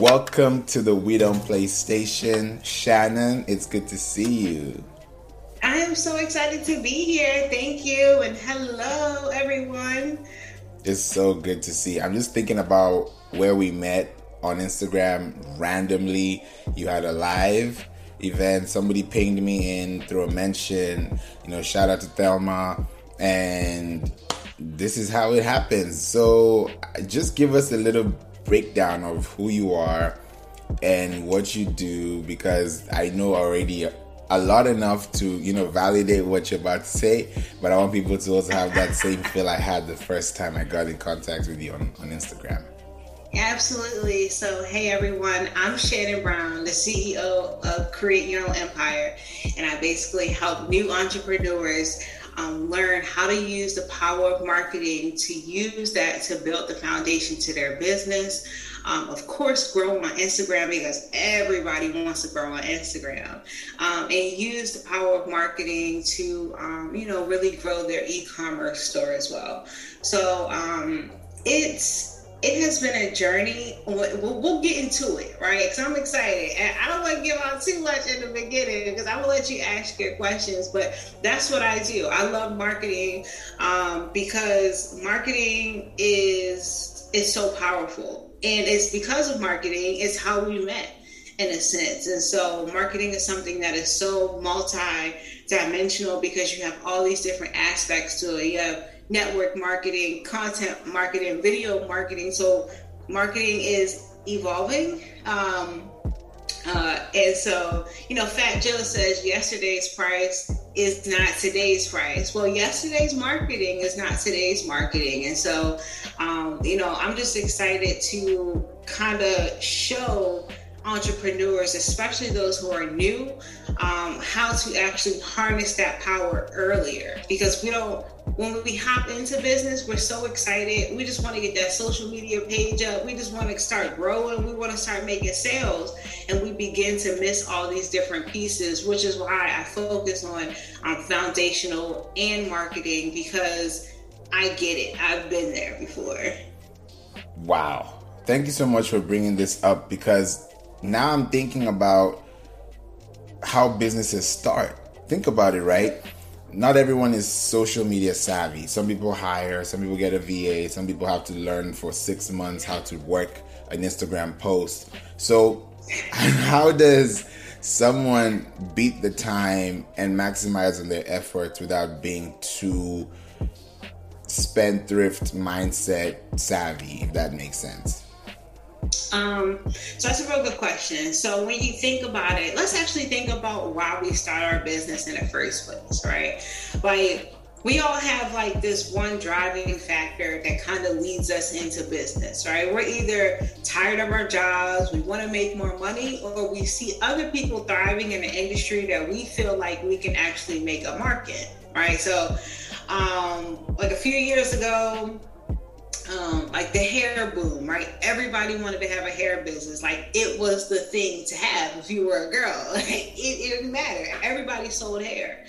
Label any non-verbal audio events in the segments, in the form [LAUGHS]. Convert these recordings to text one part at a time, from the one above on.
Welcome to the We Don't Play station. Shannon, it's good to see you. I am so excited to be here. Thank you. And hello, everyone. It's so good to see. I'm just thinking about where we met on Instagram randomly. You had a live event. Somebody pinged me in through a mention. You know, shout out to Thelma. And this is how it happens. So just give us a little breakdown of who you are and what you do because I know already a lot enough to you know validate what you're about to say but i want people to also have that same feel i had the first time i got in contact with you on, on instagram Absolutely. So, hey everyone, I'm Shannon Brown, the CEO of Create Your Own Empire, and I basically help new entrepreneurs um, learn how to use the power of marketing to use that to build the foundation to their business. Um, of course, grow on Instagram because everybody wants to grow on Instagram, um, and use the power of marketing to, um, you know, really grow their e-commerce store as well. So um, it's it has been a journey. We'll, we'll get into it, right? Because I'm excited. And I don't want to give out too much in the beginning because I will let you ask your questions. But that's what I do. I love marketing um, because marketing is is so powerful, and it's because of marketing. It's how we met in a sense. And so marketing is something that is so multi-dimensional because you have all these different aspects to it. You have network marketing, content marketing, video marketing. So marketing is evolving. Um, uh, and so, you know, Fat Joe says yesterday's price is not today's price. Well, yesterday's marketing is not today's marketing. And so, um, you know, I'm just excited to kind of show entrepreneurs, especially those who are new, um, how to actually harness that power earlier. Because we don't, when we hop into business, we're so excited. We just want to get that social media page up. We just want to start growing. We want to start making sales. And we begin to miss all these different pieces, which is why I focus on um, foundational and marketing because I get it. I've been there before. Wow. Thank you so much for bringing this up because now I'm thinking about how businesses start. Think about it, right? Not everyone is social media savvy. Some people hire, some people get a VA, some people have to learn for six months how to work an Instagram post. So, [LAUGHS] how does someone beat the time and maximize on their efforts without being too spendthrift mindset savvy, if that makes sense? Um, so that's a real good question. So when you think about it, let's actually think about why we start our business in the first place, right? Like we all have like this one driving factor that kind of leads us into business, right? We're either tired of our jobs, we want to make more money, or we see other people thriving in an industry that we feel like we can actually make a market, right? So, um, like a few years ago, um, like the hair boom, right? Everybody wanted to have a hair business. Like it was the thing to have if you were a girl. [LAUGHS] it, it didn't matter. Everybody sold hair.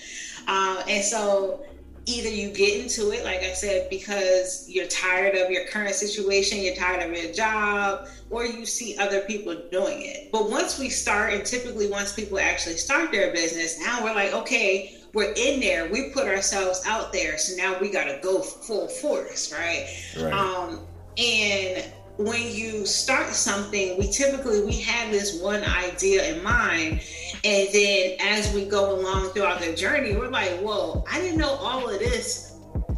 Uh, and so either you get into it, like I said, because you're tired of your current situation, you're tired of your job, or you see other people doing it. But once we start, and typically once people actually start their business, now we're like, okay, we're in there, we put ourselves out there, so now we got to go full force, right? right. Um, and when you start something, we typically we have this one idea in mind, and then as we go along throughout the journey, we're like, "Whoa, I didn't know all of this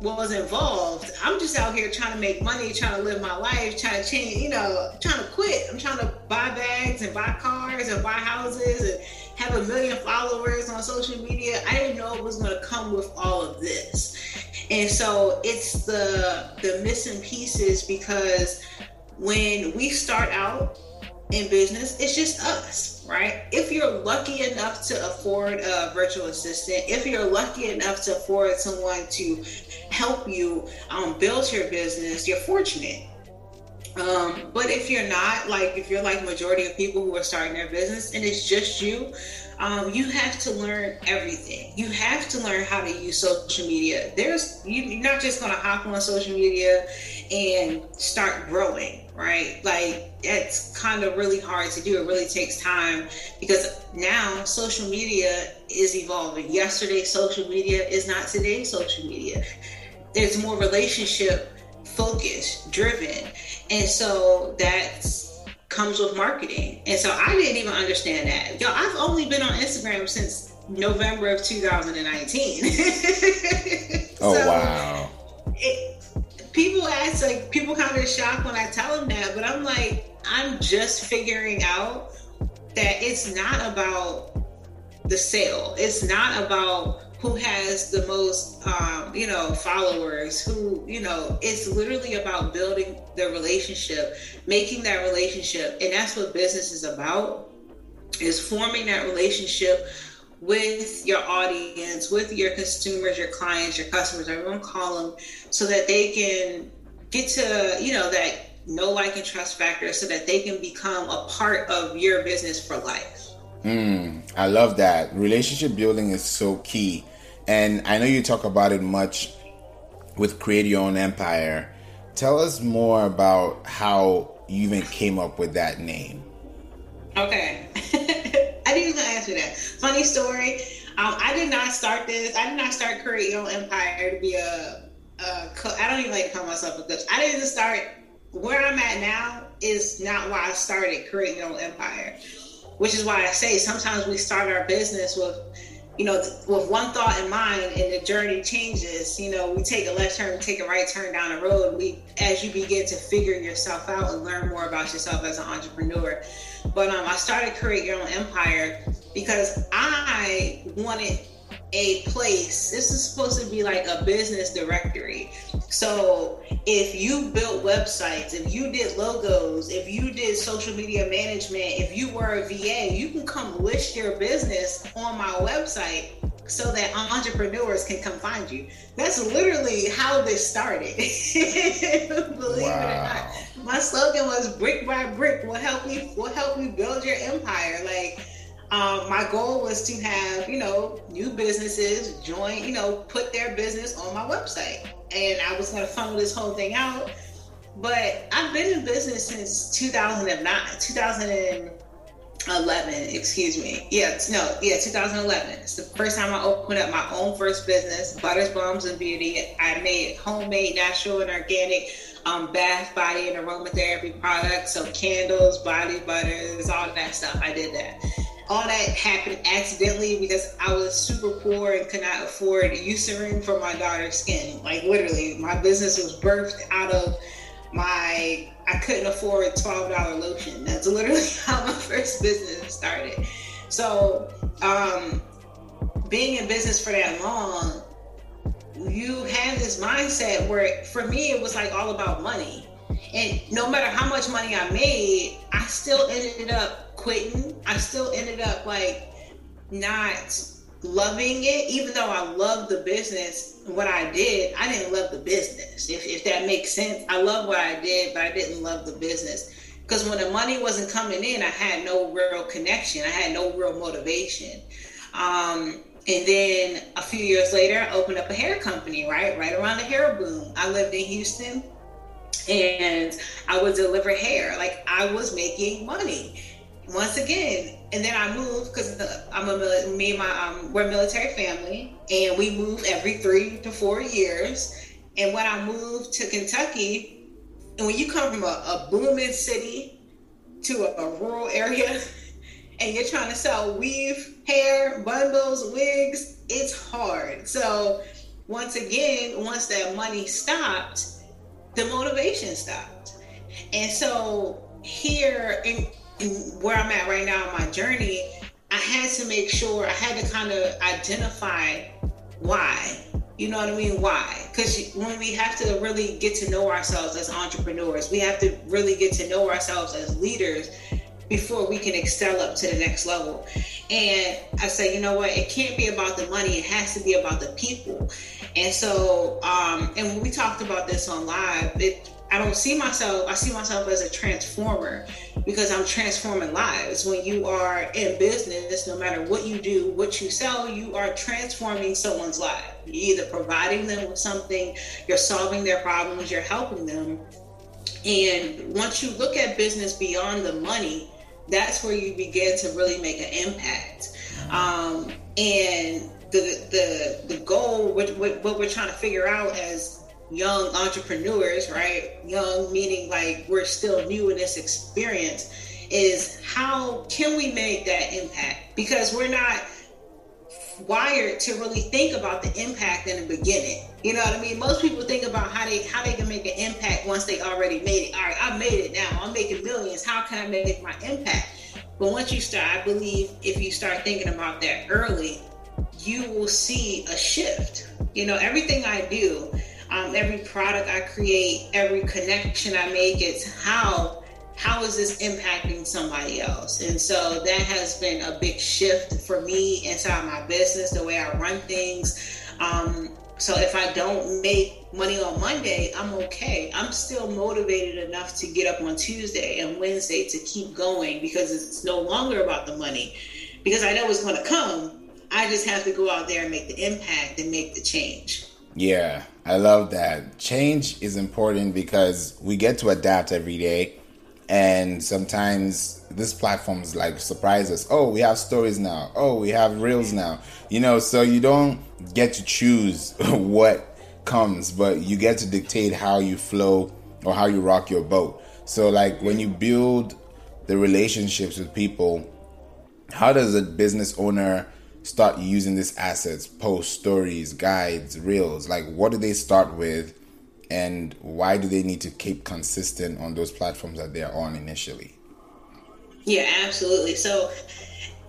was involved. I'm just out here trying to make money, trying to live my life, trying to change, you know, trying to quit. I'm trying to buy bags and buy cars and buy houses and have a million followers on social media. I didn't know it was going to come with all of this. And so it's the the missing pieces because when we start out in business, it's just us, right? If you're lucky enough to afford a virtual assistant, if you're lucky enough to afford someone to help you um, build your business, you're fortunate Um, but if you're not, like if you're like majority of people who are starting their business and it's just you, um, you have to learn everything. You have to learn how to use social media. There's you, you're not just gonna hop on social media and start growing, right? Like it's kind of really hard to do. It really takes time because now social media is evolving. Yesterday, social media is not today's social media. There's more relationship focused, driven. And so that comes with marketing. And so I didn't even understand that. Yo, I've only been on Instagram since November of 2019. [LAUGHS] oh so wow. It, people ask like people kind of shocked when I tell them that, but I'm like, I'm just figuring out that it's not about the sale. It's not about who has the most um, you know followers who you know it's literally about building the relationship making that relationship and that's what business is about is forming that relationship with your audience with your consumers your clients your customers everyone call them so that they can get to you know that know like and trust factor so that they can become a part of your business for life. Mm, I love that. Relationship building is so key. And I know you talk about it much with Create Your Own Empire. Tell us more about how you even came up with that name. Okay. [LAUGHS] I didn't even answer that. Funny story. Um, I did not start this. I did not start Create Your Own Empire to be a, a co- I don't even like to call myself a coach. I didn't start where I'm at now is not why I started Create Your Own Empire which is why I say sometimes we start our business with, you know, with one thought in mind, and the journey changes. You know, we take a left turn, we take a right turn down the road. We, as you begin to figure yourself out and learn more about yourself as an entrepreneur. But um, I started create your own empire because I wanted a place. This is supposed to be like a business directory. So if you built websites, if you did logos, if you did social media management, if you were a VA, you can come list your business on my website so that entrepreneurs can come find you. That's literally how this started. [LAUGHS] Believe wow. it or not. My slogan was brick by brick will help you will help you build your empire. Like um, my goal was to have, you know, new businesses join, you know, put their business on my website. And I was going to funnel this whole thing out. But I've been in business since 2009, 2011, excuse me. Yeah, no, yeah, 2011. It's the first time I opened up my own first business, Butters, Bombs, and Beauty. I made homemade, natural, and organic um, bath, body, and aromatherapy products. So candles, body butters, all that stuff. I did that all that happened accidentally because I was super poor and could not afford Eucerin for my daughter's skin. Like literally, my business was birthed out of my I couldn't afford twelve dollar lotion. That's literally [LAUGHS] how my first business started. So, um, being in business for that long, you have this mindset where for me it was like all about money. And no matter how much money I made, I still ended up quitting, I still ended up like not loving it, even though I loved the business. What I did, I didn't love the business. If, if that makes sense, I love what I did, but I didn't love the business because when the money wasn't coming in, I had no real connection. I had no real motivation. Um, and then a few years later, I opened up a hair company, right? Right around the hair boom. I lived in Houston and I would deliver hair. Like I was making money once again, and then I moved because I'm a me and my um, we're a military family, and we move every three to four years. And when I moved to Kentucky, and when you come from a, a booming city to a, a rural area, [LAUGHS] and you're trying to sell weave, hair, bundles, wigs, it's hard. So once again, once that money stopped, the motivation stopped. And so here in where I'm at right now in my journey, I had to make sure I had to kind of identify why. You know what I mean? Why? Because when we have to really get to know ourselves as entrepreneurs, we have to really get to know ourselves as leaders before we can excel up to the next level. And I say, you know what? It can't be about the money. It has to be about the people. And so, um, and when we talked about this on live, it I don't see myself, I see myself as a transformer because I'm transforming lives. When you are in business, no matter what you do, what you sell, you are transforming someone's life. You're either providing them with something, you're solving their problems, you're helping them. And once you look at business beyond the money, that's where you begin to really make an impact. Um, and the the the goal, what, what, what we're trying to figure out as young entrepreneurs, right? Young meaning like we're still new in this experience, is how can we make that impact? Because we're not wired to really think about the impact in the beginning. You know what I mean? Most people think about how they how they can make an impact once they already made it. All right, I made it now. I'm making millions. How can I make my impact? But once you start, I believe if you start thinking about that early, you will see a shift. You know, everything I do, um, every product I create, every connection I make, it's how how is this impacting somebody else? And so that has been a big shift for me inside my business, the way I run things. Um, so if I don't make money on Monday, I'm okay. I'm still motivated enough to get up on Tuesday and Wednesday to keep going because it's no longer about the money. Because I know it's going to come. I just have to go out there and make the impact and make the change. Yeah, I love that. Change is important because we get to adapt every day. And sometimes this platforms like surprise us. Oh, we have stories now. Oh, we have reels now. You know, so you don't get to choose [LAUGHS] what comes, but you get to dictate how you flow or how you rock your boat. So, like when you build the relationships with people, how does a business owner start using these assets post stories guides reels? Like what do they start with? And why do they need to keep consistent on those platforms that they're on initially? Yeah absolutely. So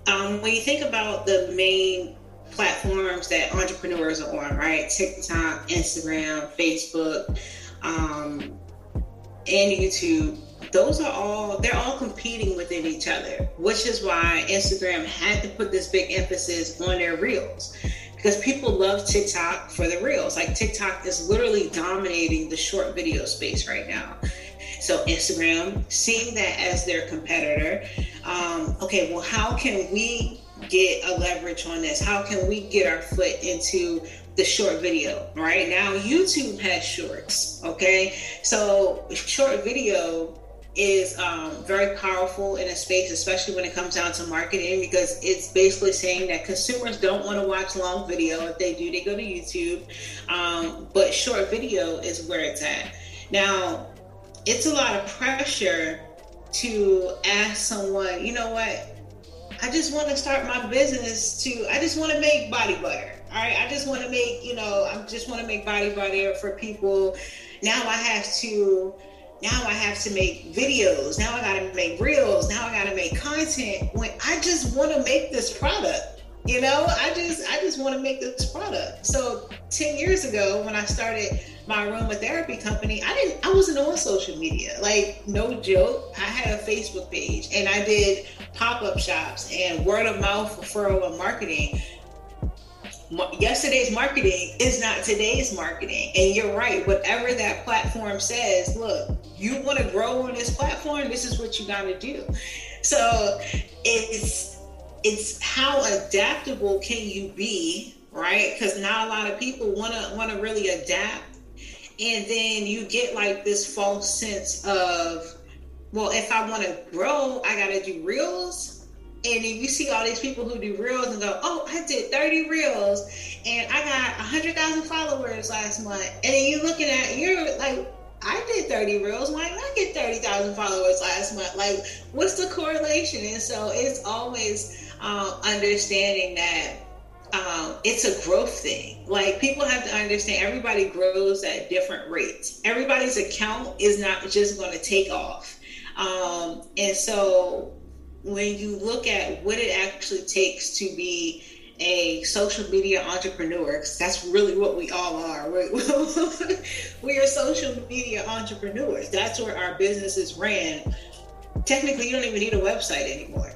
um, when you think about the main platforms that entrepreneurs are on right? Tiktok instagram facebook um, and youtube those are all they're all competing within each other which is why instagram had to put this big emphasis on their reels. Because people love tiktok for the reels. Like tiktok is literally dominating the short video space right now. So instagram seeing that as their competitor um, okay well how can we get a leverage on this? How can we get our foot into the short video right? Now youtube has shorts okay? So short video is um, very powerful in a space, especially when it comes down to marketing, because it's basically saying that consumers don't want to watch long video. If they do, they go to YouTube. Um, but short video is where it's at. Now, it's a lot of pressure to ask someone, you know what? I just want to start my business to, I just want to make body butter. All right. I just want to make, you know, I just want to make body butter for people. Now I have to, now I have to make videos. Now I got to make reels. Now I got to make content. When I just want to make this product, you know, I just I just want to make this product. So ten years ago, when I started my aromatherapy company, I didn't I wasn't on social media. Like no joke, I had a Facebook page and I did pop up shops and word of mouth referral and marketing yesterday's marketing is not today's marketing. And you're right, whatever that platform says, look, you want to grow on this platform, this is what you got to do. So it's it's how adaptable can you be, right? Because not a lot of people want to want to really adapt, and then you get like this false sense of, well, if I want to grow, I got to do reels and then you see all these people who do reels and go, oh, I did 30 reels and I got 100,000 followers last month. And then you're looking at, you're like, I did 30 reels. Why I get 30,000 followers last month? Like, what's the correlation? And so it's always um, understanding that um, it's a growth thing. Like, people have to understand everybody grows at different rates. Everybody's account is not just going to take off. Um, and so when you look at what it actually takes to be a social media entrepreneur, because that's really what we all are. We're, [LAUGHS] we are social media entrepreneurs. That's where our businesses ran. Technically, you don't even need a website anymore.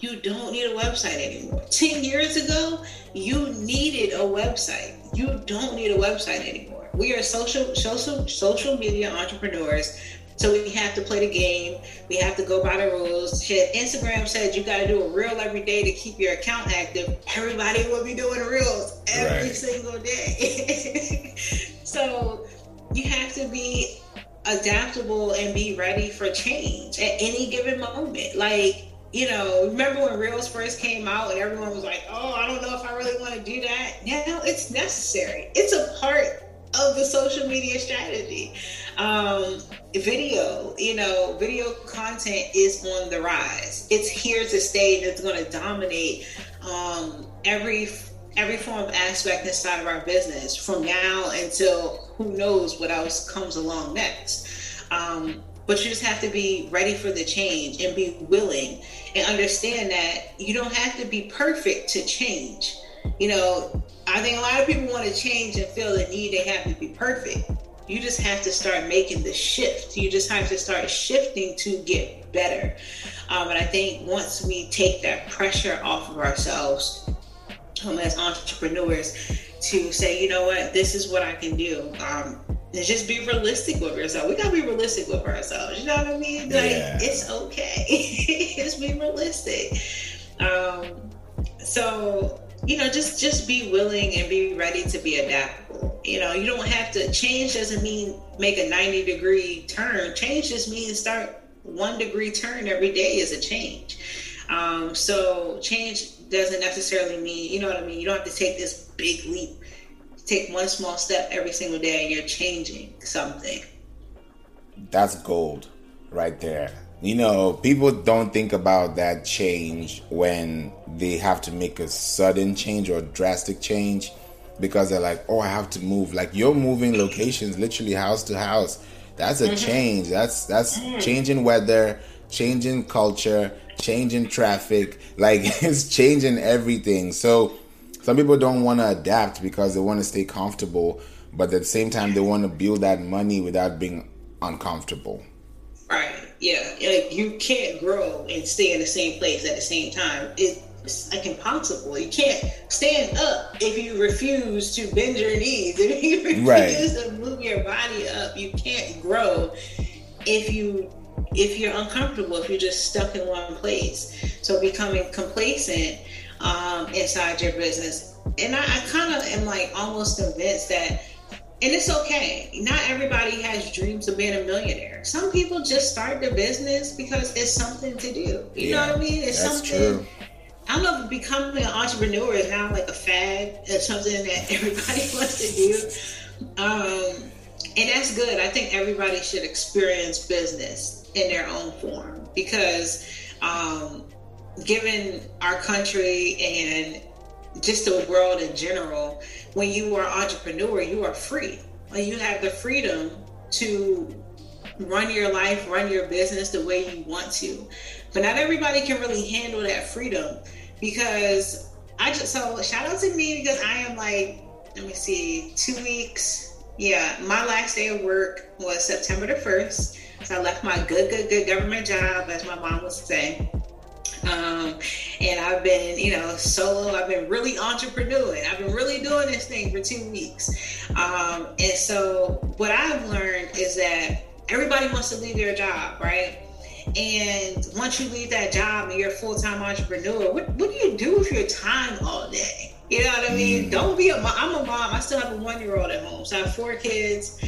You don't need a website anymore. 10 years ago, you needed a website. You don't need a website anymore. We are social social social media entrepreneurs. So we have to play the game. We have to go by the rules. Shit, Instagram said you got to do a reel every day to keep your account active. Everybody will be doing reels every right. single day. [LAUGHS] so you have to be adaptable and be ready for change at any given moment. Like, you know, remember when Reels first came out and everyone was like, oh, I don't know if I really want to do that. Now it's necessary. It's a part of the social media strategy. Um, video, you know, video content is on the rise. It's here to stay and it's going to dominate um, every every form of aspect inside of our business from now until who knows what else comes along next. Um, but you just have to be ready for the change and be willing and understand that you don't have to be perfect to change. You know, I think a lot of people want to change and feel the need they have to be perfect. You just have to start making the shift. You just have to start shifting to get better. Um, and I think once we take that pressure off of ourselves um, as entrepreneurs to say, you know what, this is what I can do. Um, and just be realistic with yourself. We gotta be realistic with ourselves. You know what I mean? Like yeah. it's okay. [LAUGHS] just be realistic. Um, so you know, just just be willing and be ready to be adaptable. You know, you don't have to change. Doesn't mean make a ninety degree turn. Change just means start one degree turn every day is a change. Um, so change doesn't necessarily mean you know what I mean. You don't have to take this big leap take one small step every single day and you're changing something. That's gold right there. You know, people don't think about that change when they have to make a sudden change or drastic change because they're like, oh, I have to move. Like you're moving locations literally house to house. That's a mm-hmm. change. That's that's mm-hmm. changing weather, changing culture, changing traffic. Like [LAUGHS] it's changing everything. So some people don't want to adapt because they want to stay comfortable, but at the same time, they want to build that money without being uncomfortable. Right. Yeah. Like you can't grow and stay in the same place at the same time. It's like impossible. You can't stand up if you refuse to bend your knees. [LAUGHS] If you refuse right. to move your body up, you can't grow if you if you're uncomfortable, if you're just stuck in one place. So becoming complacent um, inside your business. And I, I kind of am like almost convinced that, and it's okay. Not everybody has dreams of being a millionaire. Some people just start their business because it's something to do. You yeah, know what I mean? It's something. True. I don't know if becoming an entrepreneur is now like a fad It's something that [LAUGHS] everybody wants to do. Um, and that's good. I think everybody should experience business in their own form because um, given our country and just the world in general, when you are entrepreneur, you are free. You have the freedom to run your life, run your business the way you want to. But not everybody can really handle that freedom because I just so shout out to me because I am like, let me see, two weeks. Yeah, my last day of work was September the 1st. So I left my good, good, good government job, as my mom would say. Um, and I've been, you know, solo. I've been really entrepreneuring. I've been really doing this thing for two weeks. Um, and so what I've learned is that everybody wants to leave their job, right? And once you leave that job and you're a full time entrepreneur, what, what do you do with your time all day? You know what I mean? Mm. Don't be a mom. I'm a mom. I still have a one year old at home. So I have four kids,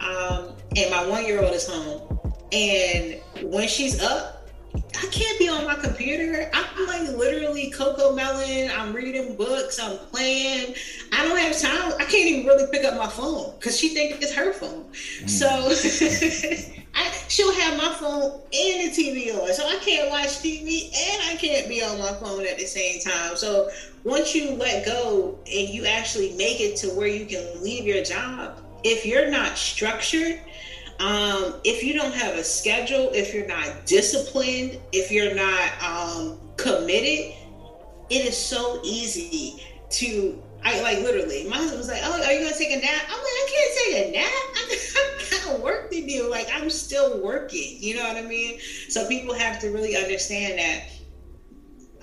um, and my one year old is home. And when she's up, I can't be on my computer. I'm like literally Cocomelon. I'm reading books. I'm playing. I don't have time. I can't even really pick up my phone because she thinks it's her phone. Mm. So [LAUGHS] I, she'll have my phone and the TV on. So I can't watch TV and I can't be on my phone at the same time. So once you let go and you actually make it to where you can leave your job, if you're not structured, um, if you don't have a schedule, if you're not disciplined, if you're not um, committed, it is so easy to. I like literally. My husband was like, "Oh, are you gonna take a nap?" I'm like, "I can't take a nap. [LAUGHS] I got work to do. Like I'm still working. You know what I mean?" So people have to really understand that.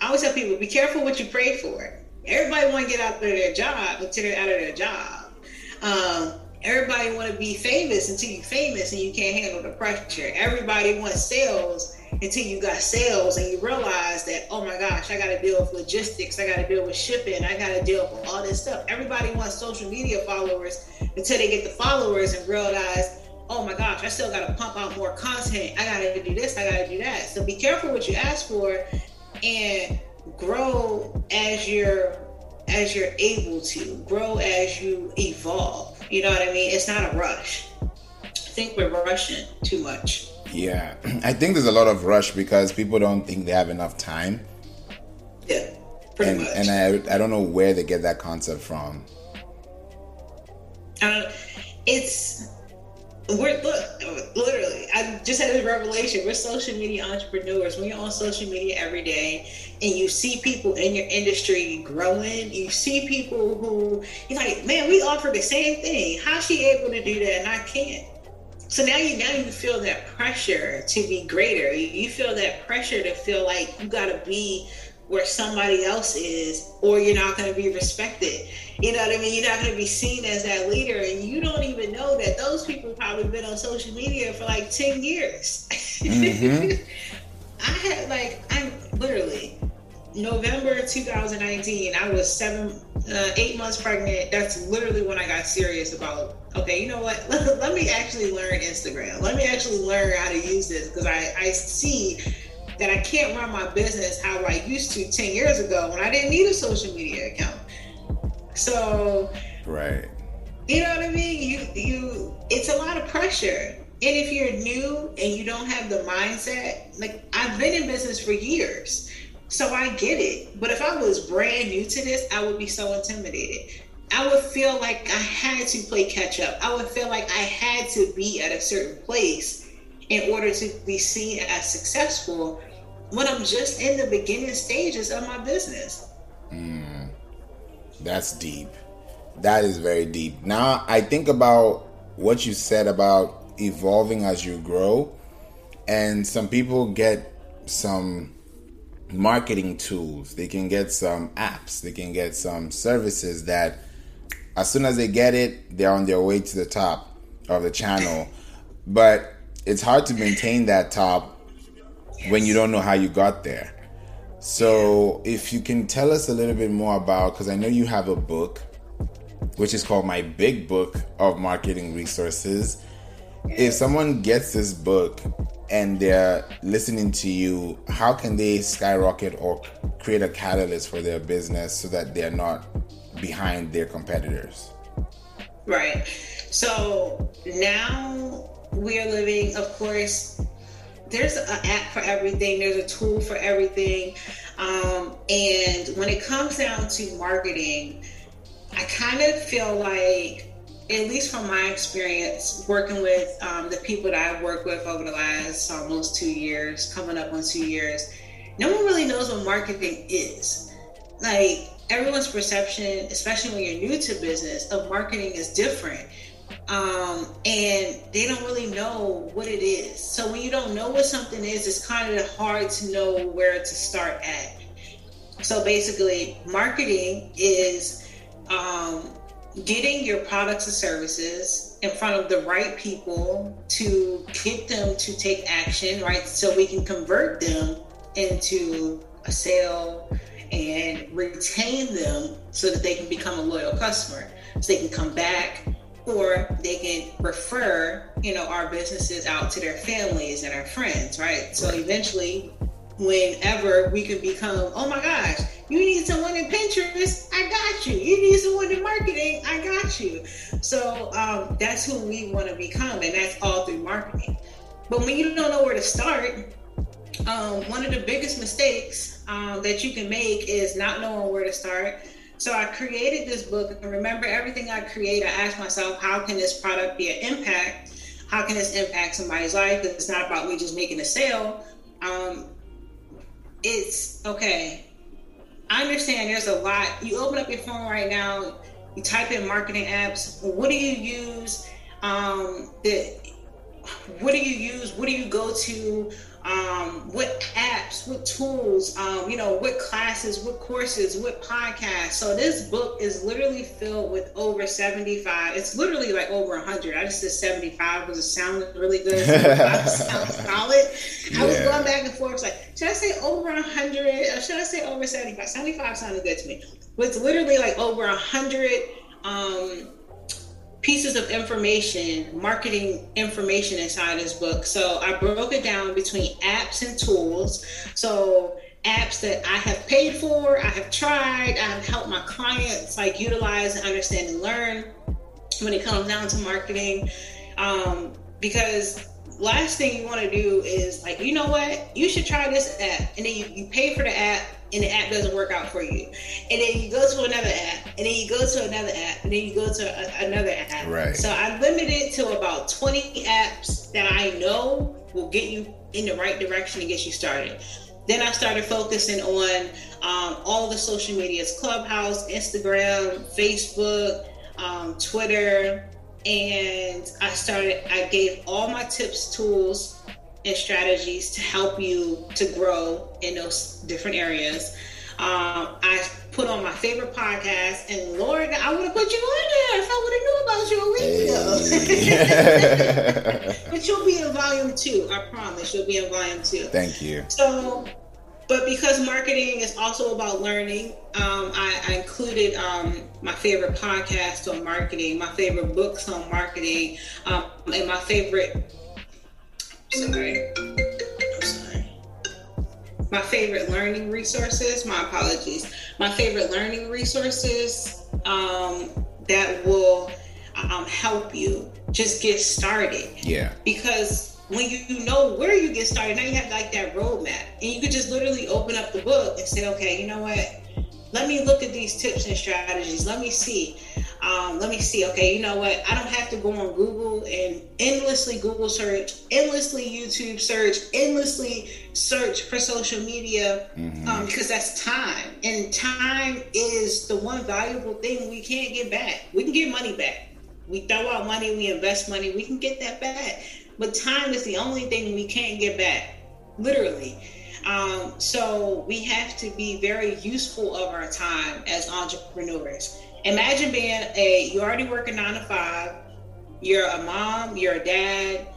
I always tell people, be careful what you pray for. Everybody want to get out of their job until they're out of their job. Um, everybody want to be famous until you're famous and you can't handle the pressure. Everybody wants sales until you got sales and you realize that oh my gosh, I got to deal with logistics, I got to deal with shipping, I got to deal with all this stuff. Everybody wants social media followers until they get the followers and realize oh my gosh, I still got to pump out more content. I got to do this, I got to do that. So be careful what you ask for and grow as you're as you're able to grow as you evolve you know what i mean? It's not a rush. I think we're rushing too much. Yeah. [CLEARS THROAT] I think there's a lot of rush because people don't think they have enough time. Yeah pretty and, much. and I, I don't know where they get that concept from. Uh, it's we're look literally i just had this revelation. We're social media entrepreneurs. When you're on social media every day and you see people in your industry growing. You see people who you're like man we offer the same thing. How's she able to do that and i can't? So now you now you feel that pressure to be greater. You feel that pressure to feel like you got to be where somebody else is or you're not going to be respected you know what I mean? You're not going to be seen as that leader, and you don't even know that those people probably been on social media for like ten years. Mm-hmm. [LAUGHS] I had like I'm literally November 2019. I was seven, uh, eight months pregnant. That's literally when I got serious about. Okay, you know what? [LAUGHS] Let, let me actually learn Instagram. Let me actually learn how to use this because I I see that I can't run my business how I used to 10 years ago when I didn't need a social media account. So right. You know what I mean? You you it's a lot of pressure. And if you're new and you don't have the mindset, like I've been in business for years. So I get it. But if I was brand new to this, I would be so intimidated. I would feel like I had to play catch up. I would feel like I had to be at a certain place in order to be seen as successful when I'm just in the beginning stages of my business. Mm. That's deep. That is very deep. Now I think about what you said about evolving as you grow, and some people get some marketing tools. They can get some apps. They can get some services that, as soon as they get it, they're on their way to the top of the channel. But it's hard to maintain that top when you don't know how you got there. So, if you can tell us a little bit more about, because I know you have a book, which is called My Big Book of Marketing Resources. If someone gets this book and they're listening to you, how can they skyrocket or create a catalyst for their business so that they're not behind their competitors? Right. So now we are living, of course, there's an app for everything. There's a tool for everything. Um, and when it comes down to marketing, I kind of feel like, at least from my experience working with um, the people that I've worked with over the last almost two years, coming up on two years, no one really knows what marketing is. Like everyone's perception, especially when you're new to business, of marketing is different um, and they don't really know what it is. So when you don't know what something is, it's kind of hard to know where to start at. So basically, marketing is um, getting your products and services in front of the right people to get them to take action, right? So we can convert them into a sale and retain them so that they can become a loyal customer. So they can come back or they can refer you know our businesses out to their families and our friends right? So eventually whenever we can become oh my gosh you need someone in pinterest? I got you. You need someone in marketing? I got you. So um, that's who we want to become and that's all through marketing. But when you don't know where to start um, one of the biggest mistakes um, that you can make is not knowing where to start so I created this book, and remember, everything I create, I ask myself, how can this product be an impact? How can this impact somebody's life? Because It's not about me just making a sale. Um, it's okay. I understand there's a lot. You open up your phone right now, you type in marketing apps. What do you use? Um, the, what do you use? What do you go to? Um, what apps, what tools, um, you know, what classes, what courses, what podcasts. So this book is literally filled with over 75. It's literally like over 100. I just said 75 because it sounded really good. [LAUGHS] sounds solid. Yeah. I was going back and forth. like, should I say over 100 or should I say over 75? 75 sounded good to me. But it's literally like over 100 um, pieces of information, marketing information inside this book. So I broke it down between apps and tools. So apps that I have paid for, I have tried, I have helped my clients like utilize and understand and learn when it comes down to marketing. Um, because last thing you want to do is like, you know what, you should try this app, and then you, you pay for the app and the app doesn't work out for you. And then you go to another app, and then you go to another app, and then you go to a, another app. Right. So I'm limited to about 20 apps that I know will get you in the right direction and get you started. Then I started focusing on um, all the social medias Clubhouse, Instagram, Facebook, um, Twitter. And I started, I gave all my tips, tools, and strategies to help you to grow in those different areas. Um, I put on my favorite podcast, and Lord, I would have put you on there if I would have knew about you a week ago. [LAUGHS] but you'll be in volume two. I promise you'll be in volume two. Thank you. So, but because marketing is also about learning, um, I, I, included um, my favorite podcast on marketing, my favorite books on marketing, um, and my favorite sorry. I'm sorry. My favorite learning resources, my apologies. My favorite learning resources um, that will um, help you just get started. Yeah. Because when you know where you get started, now you have like that roadmap. And you could just literally open up the book and say, okay, you know what? Let me look at these tips and strategies. Let me see. Um, let me see. Okay, you know what? I don't have to go on Google and endlessly Google search, endlessly YouTube search, endlessly search for social media mm-hmm. um, because that's time. And time is the one valuable thing we can't get back. We can get money back. We throw out money, we invest money, we can get that back. But time is the only thing we can't get back, literally. Um, so we have to be very useful of our time as entrepreneurs. Imagine being a you already work a nine to five you're a mom you're a dad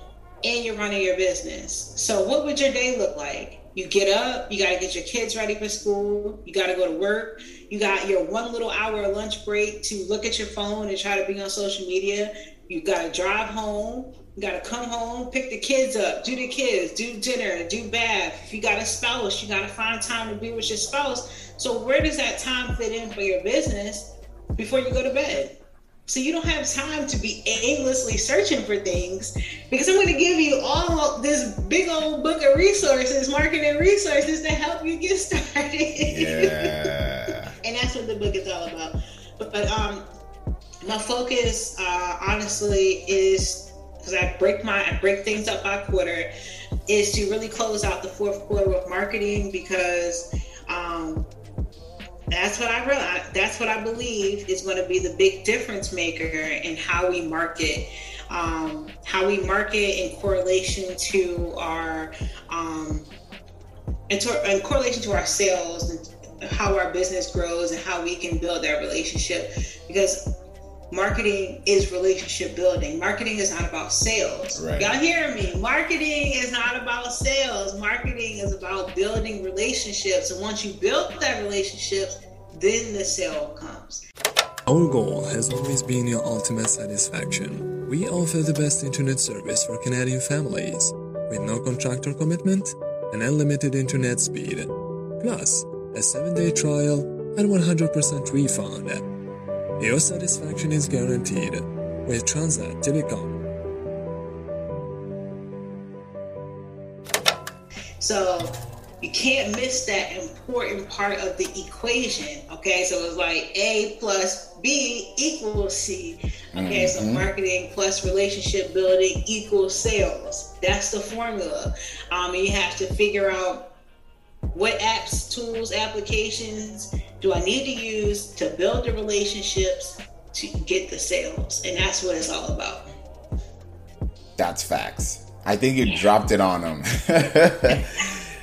and you're running your business. So what would your day look like? You get up you got to get your kids ready for school you got to go to work you got your one little hour lunch break to look at your phone and try to be on social media you got to drive home you got to come home pick the kids up do the kids do dinner do bath if you got a spouse you got to find time to be with your spouse so where does that time fit in for your business before you go to bed. So you don't have time to be aimlessly searching for things because I'm going to give you all this big old book of resources, marketing resources to help you get [LAUGHS] started. Yeah. and that's what the book is all about. But, but um, my focus, uh, honestly, is because I break my I break things up by quarter, is to really close out the fourth quarter of marketing because um, that's what I realize. That's what I believe is going to be the big difference maker in how we market, um, how we market in correlation to our, um, in, to, in correlation to our sales and how our business grows and how we can build that relationship. Because marketing is relationship building. Marketing is not about sales. Right. Y'all hear me? Marketing is not about sales. Marketing is about building relationships. And once you build that relationship, then the sale comes. Our goal has always been your ultimate satisfaction. We offer the best internet service for Canadian families with no contractor commitment and unlimited internet speed. Plus, a 7-day trial and 100% refund. Your satisfaction is guaranteed with Transat Telecom. So you can't miss that important part of the equation. Okay, so it's like A plus B equals C. Okay, mm-hmm. so marketing plus relationship building equals sales. That's the formula. Um, you have to figure out what apps, tools, applications do I need to use to build the relationships to get the sales? And that's what it's all about. That's facts. I think you dropped it on them. [LAUGHS] I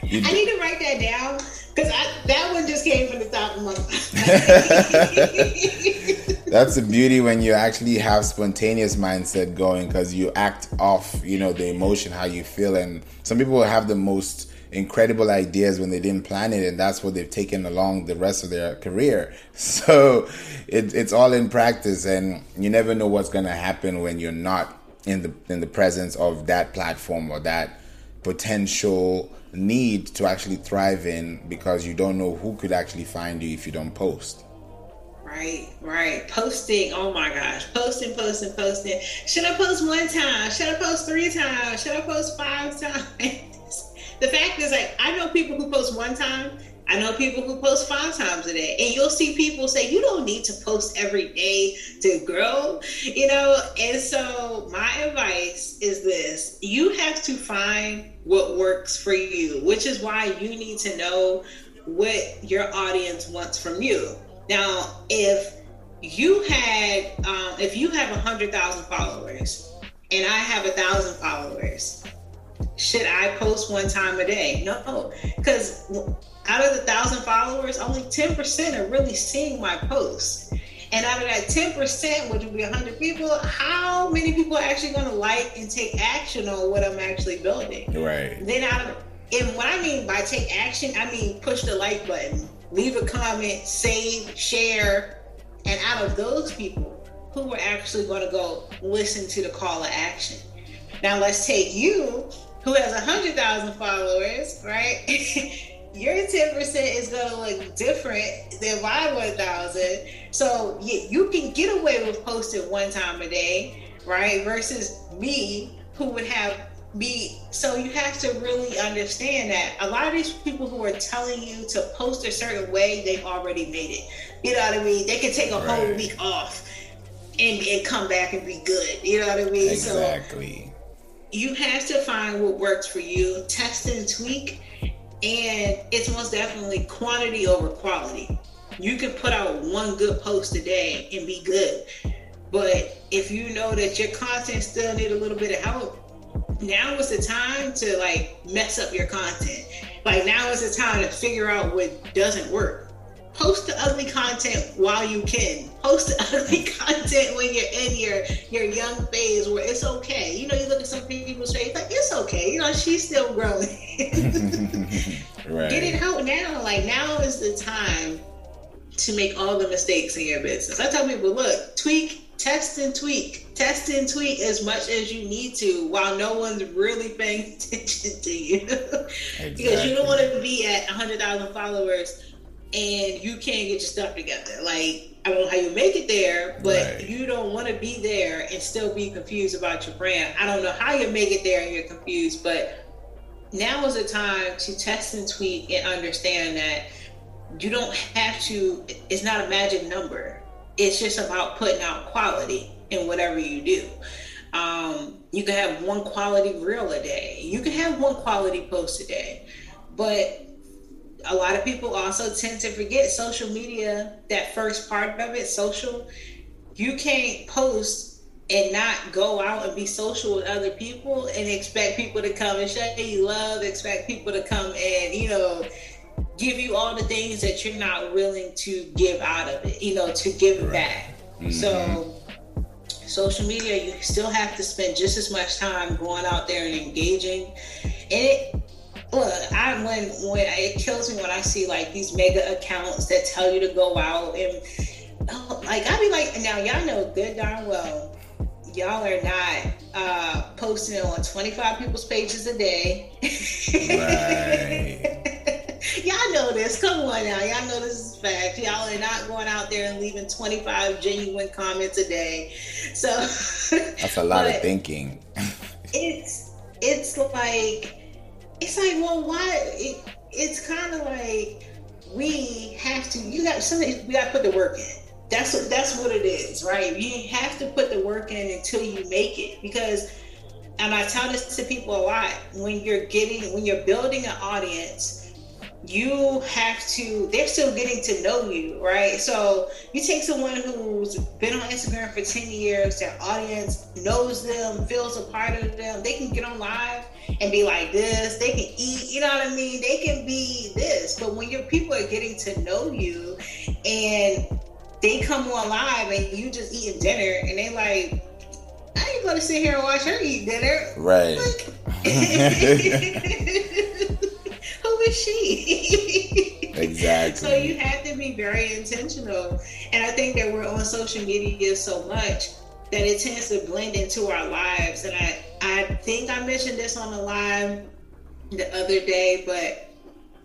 need to write that down because that one just came from the top of my [LAUGHS] [LAUGHS] That's the beauty when you actually have spontaneous mindset going because you act off, you know, the emotion, how you feel. And some people have the most incredible ideas when they didn't plan it, and that's what they've taken along the rest of their career. [LAUGHS] So it, it's all in practice, and you never know what's going to happen when you're not in the in the presence of that platform or that potential need to actually thrive in because you don't know who could actually find you if you don't post. Right, right. Posting, oh my gosh. Posting, posting, posting. Should I post one time? Should I post three times? Should I post five times? [LAUGHS] the fact is, like, I know people who post one time. I know people who post five times a day. And you'll see people say, you don't need to post every day to grow, you know? And so, my advice is this you have to find what works for you, which is why you need to know what your audience wants from you. Now, if you had, um, if you have a hundred thousand followers and I have a thousand followers, should I post one time a day? No, because out of the thousand followers, only 10% are really seeing my posts. And out of that 10%, which would be 100 people, how many people are actually going to like and take action on what I'm actually building? Right. Then out of, and what I mean by take action, I mean push the like button, leave a comment, save, share. And out of those people, who are actually going to go listen to the call of action? Now let's take you, who has 100,000 followers, right? [LAUGHS] your 10% is going to look different than my 1,000. So you, you can get away with posting one time a day, right? Versus me, who would have be so you have to really understand that a lot of these people who are telling you to post a certain way they've already made it you know what i mean they can take a right. whole week off and, and come back and be good you know what i mean exactly you have to find what works for you test and tweak and it's most definitely quantity over quality. You can put out one good post a day and be good. But if you know that your content still need a little bit of help, now is the time to like mess up your content. Like now is the time to figure out what doesn't work post the ugly content while you can. Post the [LAUGHS] ugly content when you're in your your young phase where it's okay. You know, you look at some people's face like it's okay. You know, she's still growing. [LAUGHS] right. Get it out now. Like now is the time to make all the mistakes in your business. I tell people, look, tweak, test and tweak, test and tweak as much as you need to while no one's really paying [LAUGHS] attention to you. Exactly. because you don't want to be at 100,000 followers and you can't get your stuff together. Like, I don't know how you make it there, but right. you don't want to be there and still be confused about your brand. I don't know how you make it there and you're confused, but now is the time to test and tweak and understand that you don't have to, it's not a magic number. It's just about putting out quality in whatever you do. Um, you can have one quality reel a day, you can have one quality post a day, but a lot of people also tend to forget social media, that first part of it, social. You can't post and not go out and be social with other people and expect people to come and show you love, expect people to come and, you know, give you all the things that you're not willing to give out of it, you know, to give right. back. Mm-hmm. So, social media, you still have to spend just as much time going out there and engaging. And it, look, I when when it kills me when I see like these mega accounts that tell you to go out and oh, like I be like, now y'all know good darn well y'all are not uh, posting on 25 people's pages a day. Right. [LAUGHS] y'all know this. Come on now. Y'all know this is fact. Y'all are not going out there and leaving 25 genuine comments a day. So that's a lot of [LAUGHS] thinking. [LAUGHS] it's it's like it's like, well, why? It, it's kind of like we have to. You got something. We got to put the work in. That's what. That's what it is, right? You have to put the work in until you make it because. And I tell this to people a lot when you're getting, when you're building an audience, you have to they're still getting to know you right so you take someone who's been on instagram for 10 years their audience knows them feels a part of them they can get on live and be like this they can eat you know what i mean they can be this but when your people are getting to know you and they come on live and you just eating dinner and they like I ain't gonna sit here and watch her eat dinner. Right. [LAUGHS] [LAUGHS] [LAUGHS] who is she? [LAUGHS] exactly. So you have to be very intentional. And I think that we're on social media so much that it tends to blend into our lives. And I, I think I mentioned this on the live the other day, but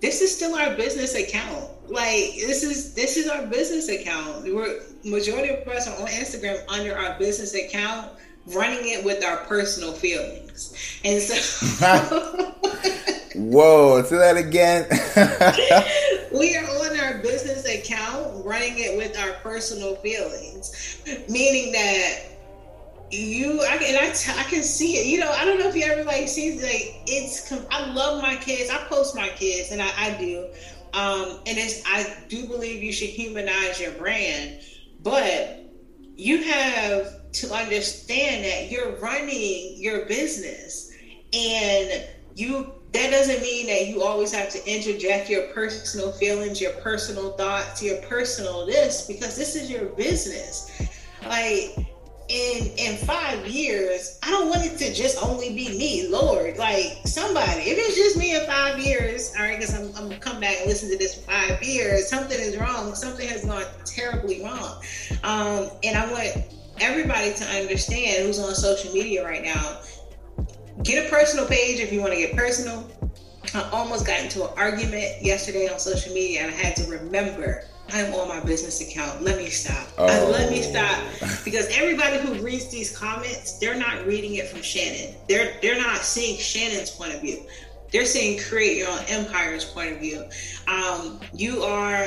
this is still our business account. Like this is this is our business account. We're majority of us are on Instagram under our business account, running it with our personal feelings. And so [LAUGHS] [LAUGHS] Whoa, say that again. [LAUGHS] [LAUGHS] we are on our business account running it with our personal feelings, meaning that you I can I, t- I can see it. You know, I don't know if you ever like see like it's. I love my kids. I post my kids, and I, I do. Um, and it's I do believe you should humanize your brand, but you have to understand that you're running your business, and you that doesn't mean that you always have to interject your personal feelings, your personal thoughts, your personal this, because this is your business. Like in in five years, I don't want it to just only be me, Lord. Like somebody. If it's just me in five years, all right, because I'm, I'm gonna come back and listen to this five years. Something is wrong. Something has gone terribly wrong. Um, and I want everybody to understand who's on social media right now get a personal page if you want to get personal. I almost got into an argument yesterday on social media and I had to remember I'm on my business account. Let me stop. Oh. let me stop because everybody who reads these comments, they're not reading it from Shannon. They're they're not seeing Shannon's point of view. They're seeing create your own empire's point of view. Um, you are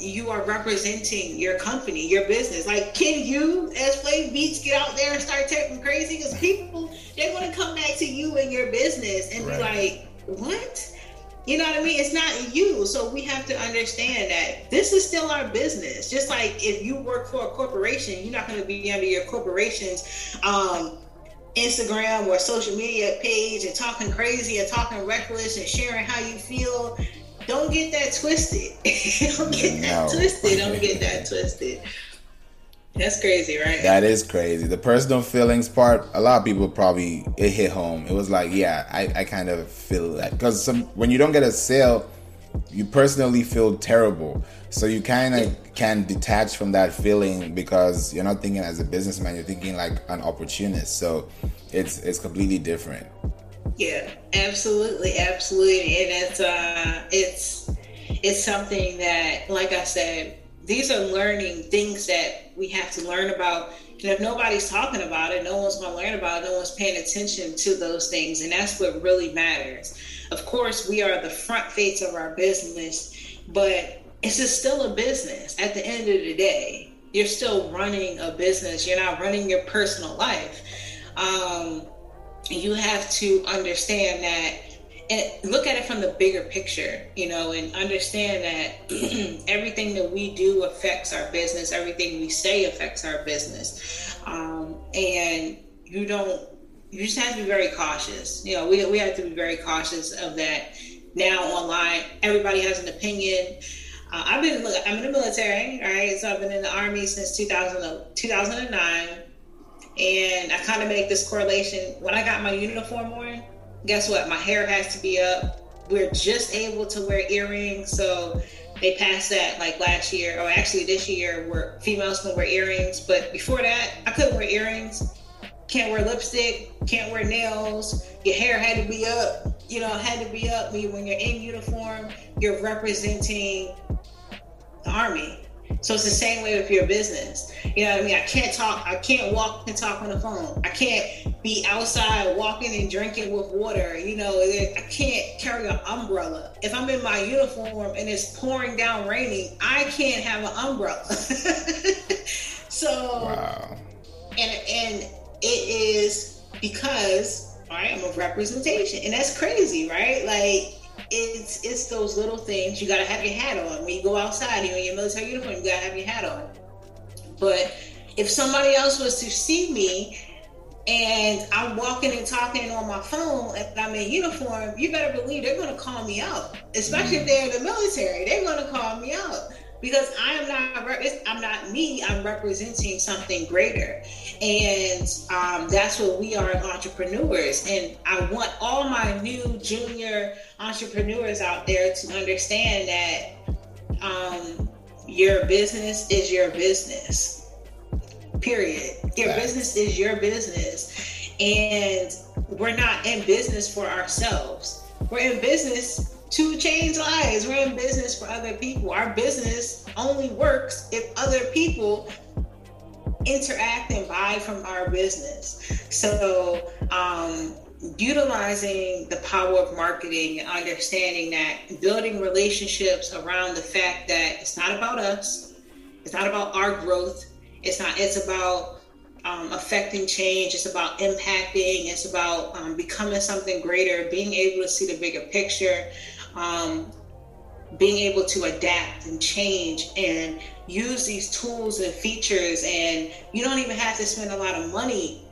you are representing your company, your business. Like, can you, as Flav Beats, get out there and start talking crazy? Because people, they're going to come back to you and your business and right. be like, what? You know what I mean? It's not you. So we have to understand that this is still our business. Just like if you work for a corporation, you're not going to be under your corporation's um, Instagram or social media page and talking crazy and talking reckless and sharing how you feel don't get that twisted. [LAUGHS] don't get that twisted. Don't get that [LAUGHS] twisted. That's crazy, right? That is crazy. The personal feelings part, a lot of people probably it hit home. It was like, yeah, I, I kind of feel that because some when you don't get a sale, you personally feel terrible. So you kind of can detach from that feeling because you're not thinking as a businessman. You're thinking like an opportunist. So it's it's completely different. Yeah, absolutely, absolutely, and it's uh, it's it's something that, like I said, these are learning things that we have to learn about. And if nobody's talking about it, no one's going to learn about it. No one's paying attention to those things, and that's what really matters. Of course, we are the front face of our business, but it's just still a business. At the end of the day, you're still running a business. You're not running your personal life. Um, you have to understand that and look at it from the bigger picture, you know, and understand that [CLEARS THROAT] everything that we do affects our business, everything we say affects our business. Um, and you don't, you just have to be very cautious. You know, we, we have to be very cautious of that. Now, online, everybody has an opinion. Uh, I've been, I'm in the military, right? So I've been in the Army since 2000, 2009 and I kind of make this correlation. When I got my uniform on, guess what? My hair has to be up. We're just able to wear earrings. So they passed that like last year, or actually this year, where females can wear earrings. But before that, I couldn't wear earrings. Can't wear lipstick. Can't wear nails. Your hair had to be up. You know, had to be up. When you're in uniform, you're representing the army so it's the same way with your business. You know what I mean? I can't talk, I can't walk and talk on the phone. I can't be outside walking and drinking with water. You know, I can't carry an umbrella. If I'm in my uniform and it's pouring down raining, I can't have an umbrella. [LAUGHS] so wow. and and it is because all right, I'm a representation. And that's crazy, right? Like it's it's those little things. You gotta have your hat on when you go outside. You're in your military uniform. You gotta have your hat on. But if somebody else was to see me and I'm walking and talking on my phone and I'm in uniform, you better believe they're going to call me out. Especially if mm. they're in the military, they're going to call me out because I am not. I'm not me. I'm representing something greater, and um, that's what we are as entrepreneurs. And I want all my new junior entrepreneurs out there to understand that um, your business is your business period. Your business is your business. And we're not in business for ourselves. We're in business to change lives. We're in business for other people. Our business only works if other people interact and buy from our business. So, um, utilizing the power of marketing and understanding that building relationships around the fact that it's not about us, it's not about our growth, it's not. It's about um, affecting change. It's about impacting. It's about um, becoming something greater. Being able to see the bigger picture. Um, being able to adapt and change and use these tools and features and you don't even have to spend a lot of money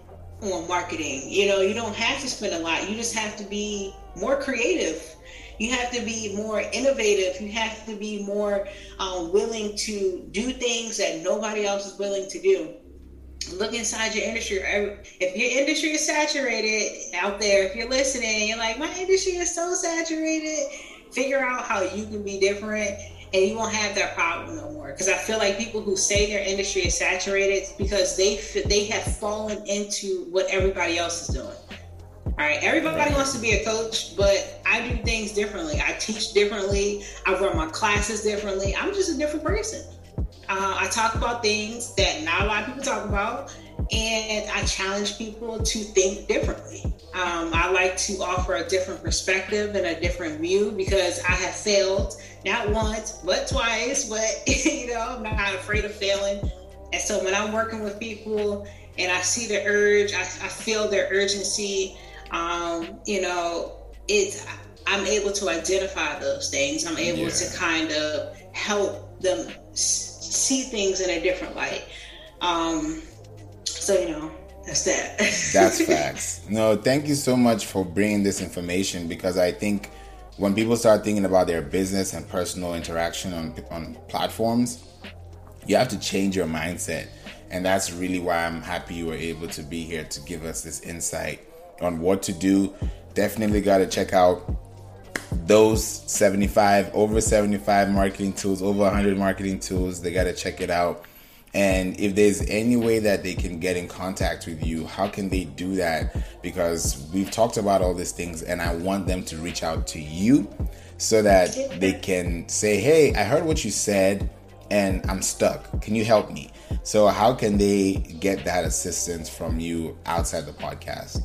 on marketing you know you don't have to spend a lot you just have to be more creative you have to be more innovative. You have to be more um, willing to do things that nobody else is willing to do. Look inside your industry. If your industry is saturated out there, if you're listening, you're like, my industry is so saturated, figure out how you can be different and you won't have that problem no more. Because I feel like people who say their industry is saturated because they they have fallen into what everybody else is doing. All right, everybody wants to be a coach, but I do things differently. I teach differently. I run my classes differently. I'm just a different person. Uh, I talk about things that not a lot of people talk about, and I challenge people to think differently. Um, I like to offer a different perspective and a different view because I have failed not once but twice. But [LAUGHS] you know, I'm not afraid of failing. And so when I'm working with people and I see the urge, I, I feel their urgency um, you know, it's I'm able to identify those things. I'm able yeah. to kind of help them see things in a different light. Um, so you know, that's that. that's facts. [LAUGHS] No, thank you so much for bringing this information because I think when people start thinking about their business and personal interaction on on platforms, you have to change your mindset. And that's really why I'm happy you were able to be here to give us this insight on what to do, definitely got to check out those 75 over 75 marketing tools over 100 marketing tools they got to check it out and if there's any way that they can get in contact with you how can they do that because we've talked about all these things and i want them to reach out to you so that they can say hey i heard what you said and i'm stuck can you help me so how can they get that assistance from you outside the podcast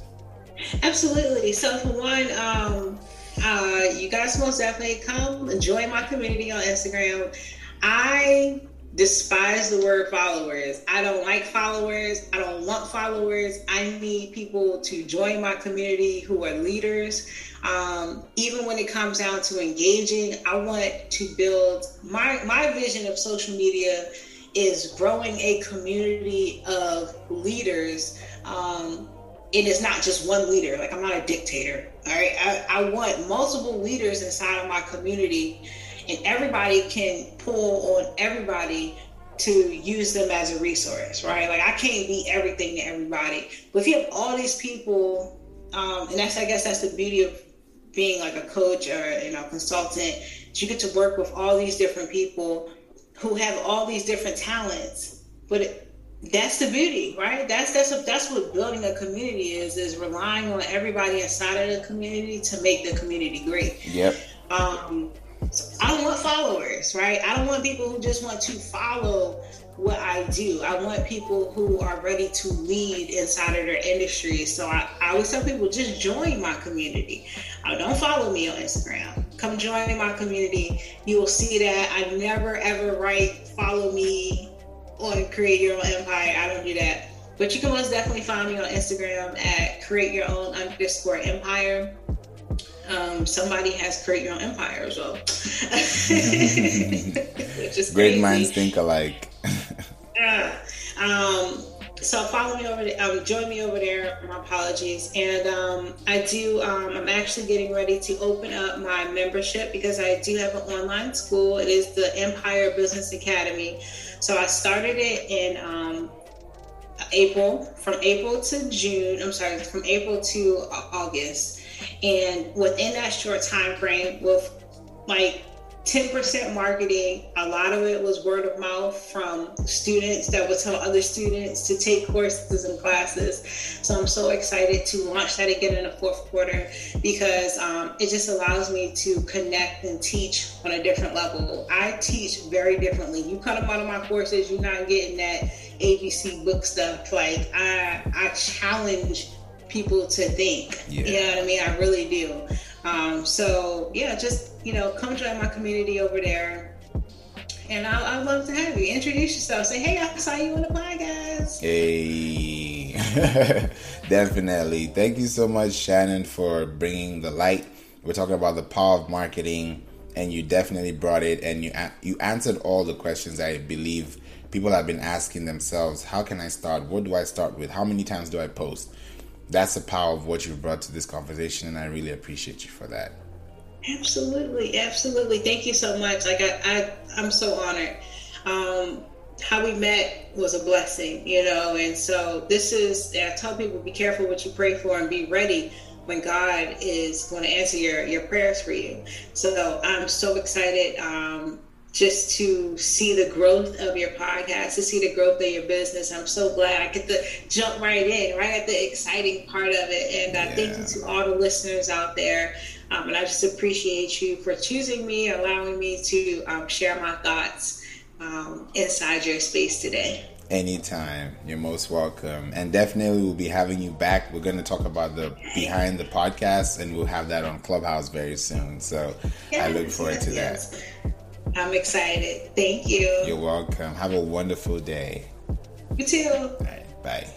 Absolutely. So for one, um, uh, you guys most definitely come and join my community on Instagram. I despise the word followers. I don't like followers. I don't want followers. I need people to join my community who are leaders. Um, even when it comes down to engaging, I want to build my my vision of social media is growing a community of leaders um, and it is not just one leader. Like I'm not a dictator. All right. I, I want multiple leaders inside of my community and everybody can pull on everybody to use them as a resource, right? Like I can't be everything to everybody. But if you have all these people, um, and that's I guess that's the beauty of being like a coach or you know consultant, you get to work with all these different people who have all these different talents, but it, that's the beauty, right? That's that's a, that's what building a community is is relying on everybody inside of the community to make the community great. Yep. Um, I don't want followers, right? I don't want people who just want to follow what I do. I want people who are ready to lead inside of their industry. So I, I always tell people just join my community. Uh, don't follow me on Instagram. Come join my community. You will see that I never ever write follow me on Create Your Own Empire. I don't do that. But you can most definitely find me on Instagram at Create Your Own underscore Empire. Um, somebody has create your own empire as well. [LAUGHS] Great crazy. minds think alike. [LAUGHS] yeah. Um, so follow me over there. Um, join me over there. My apologies. And um, I do. Um, I'm actually getting ready to open up my membership because I do have an online school. It is the Empire Business Academy. So I started it in um, April, from April to June. I'm sorry, from April to August. And within that short time frame, with like 10% marketing. A lot of it was word of mouth from students that would tell other students to take courses and classes. So I'm so excited to launch that again in the fourth quarter because um, it just allows me to connect and teach on a different level. I teach very differently. You come to one of my courses, you're not getting that ABC book stuff. Like I, I challenge people to think. Yeah. You know what I mean? I really do. Um, so yeah, just you know, come join my community over there. And I, would love to have you. Introduce yourself. Say, hey, I saw you on the podcast. Hey, [LAUGHS] definitely. Thank you so much, Shannon, for bringing the light. We're talking about the power of marketing, and you definitely brought it, and you you answered all the questions I believe people have been asking themselves. How can I start? What do I start with? How many times do I post? That's the power of what you've brought to this conversation, and I really appreciate you for that. Absolutely, absolutely. Thank you so much. Like I, I I'm so honored. Um, how we met was a blessing, you know, and so this is. I tell people be careful what you pray for and be ready when God is going to answer your your prayers for you. So I'm so excited. Um, just to see the growth of your podcast, to see the growth of your business. I'm so glad I get to jump right in, right at the exciting part of it. And uh, yeah. thank you to all the listeners out there. Um, and I just appreciate you for choosing me, allowing me to um, share my thoughts um, inside your space today. Anytime. You're most welcome. And definitely we'll be having you back. We're going to talk about the behind the podcast and we'll have that on Clubhouse very soon. So yes, I look forward yes, to yes. that. I'm excited. Thank you. You're welcome. Have a wonderful day. You too. bye.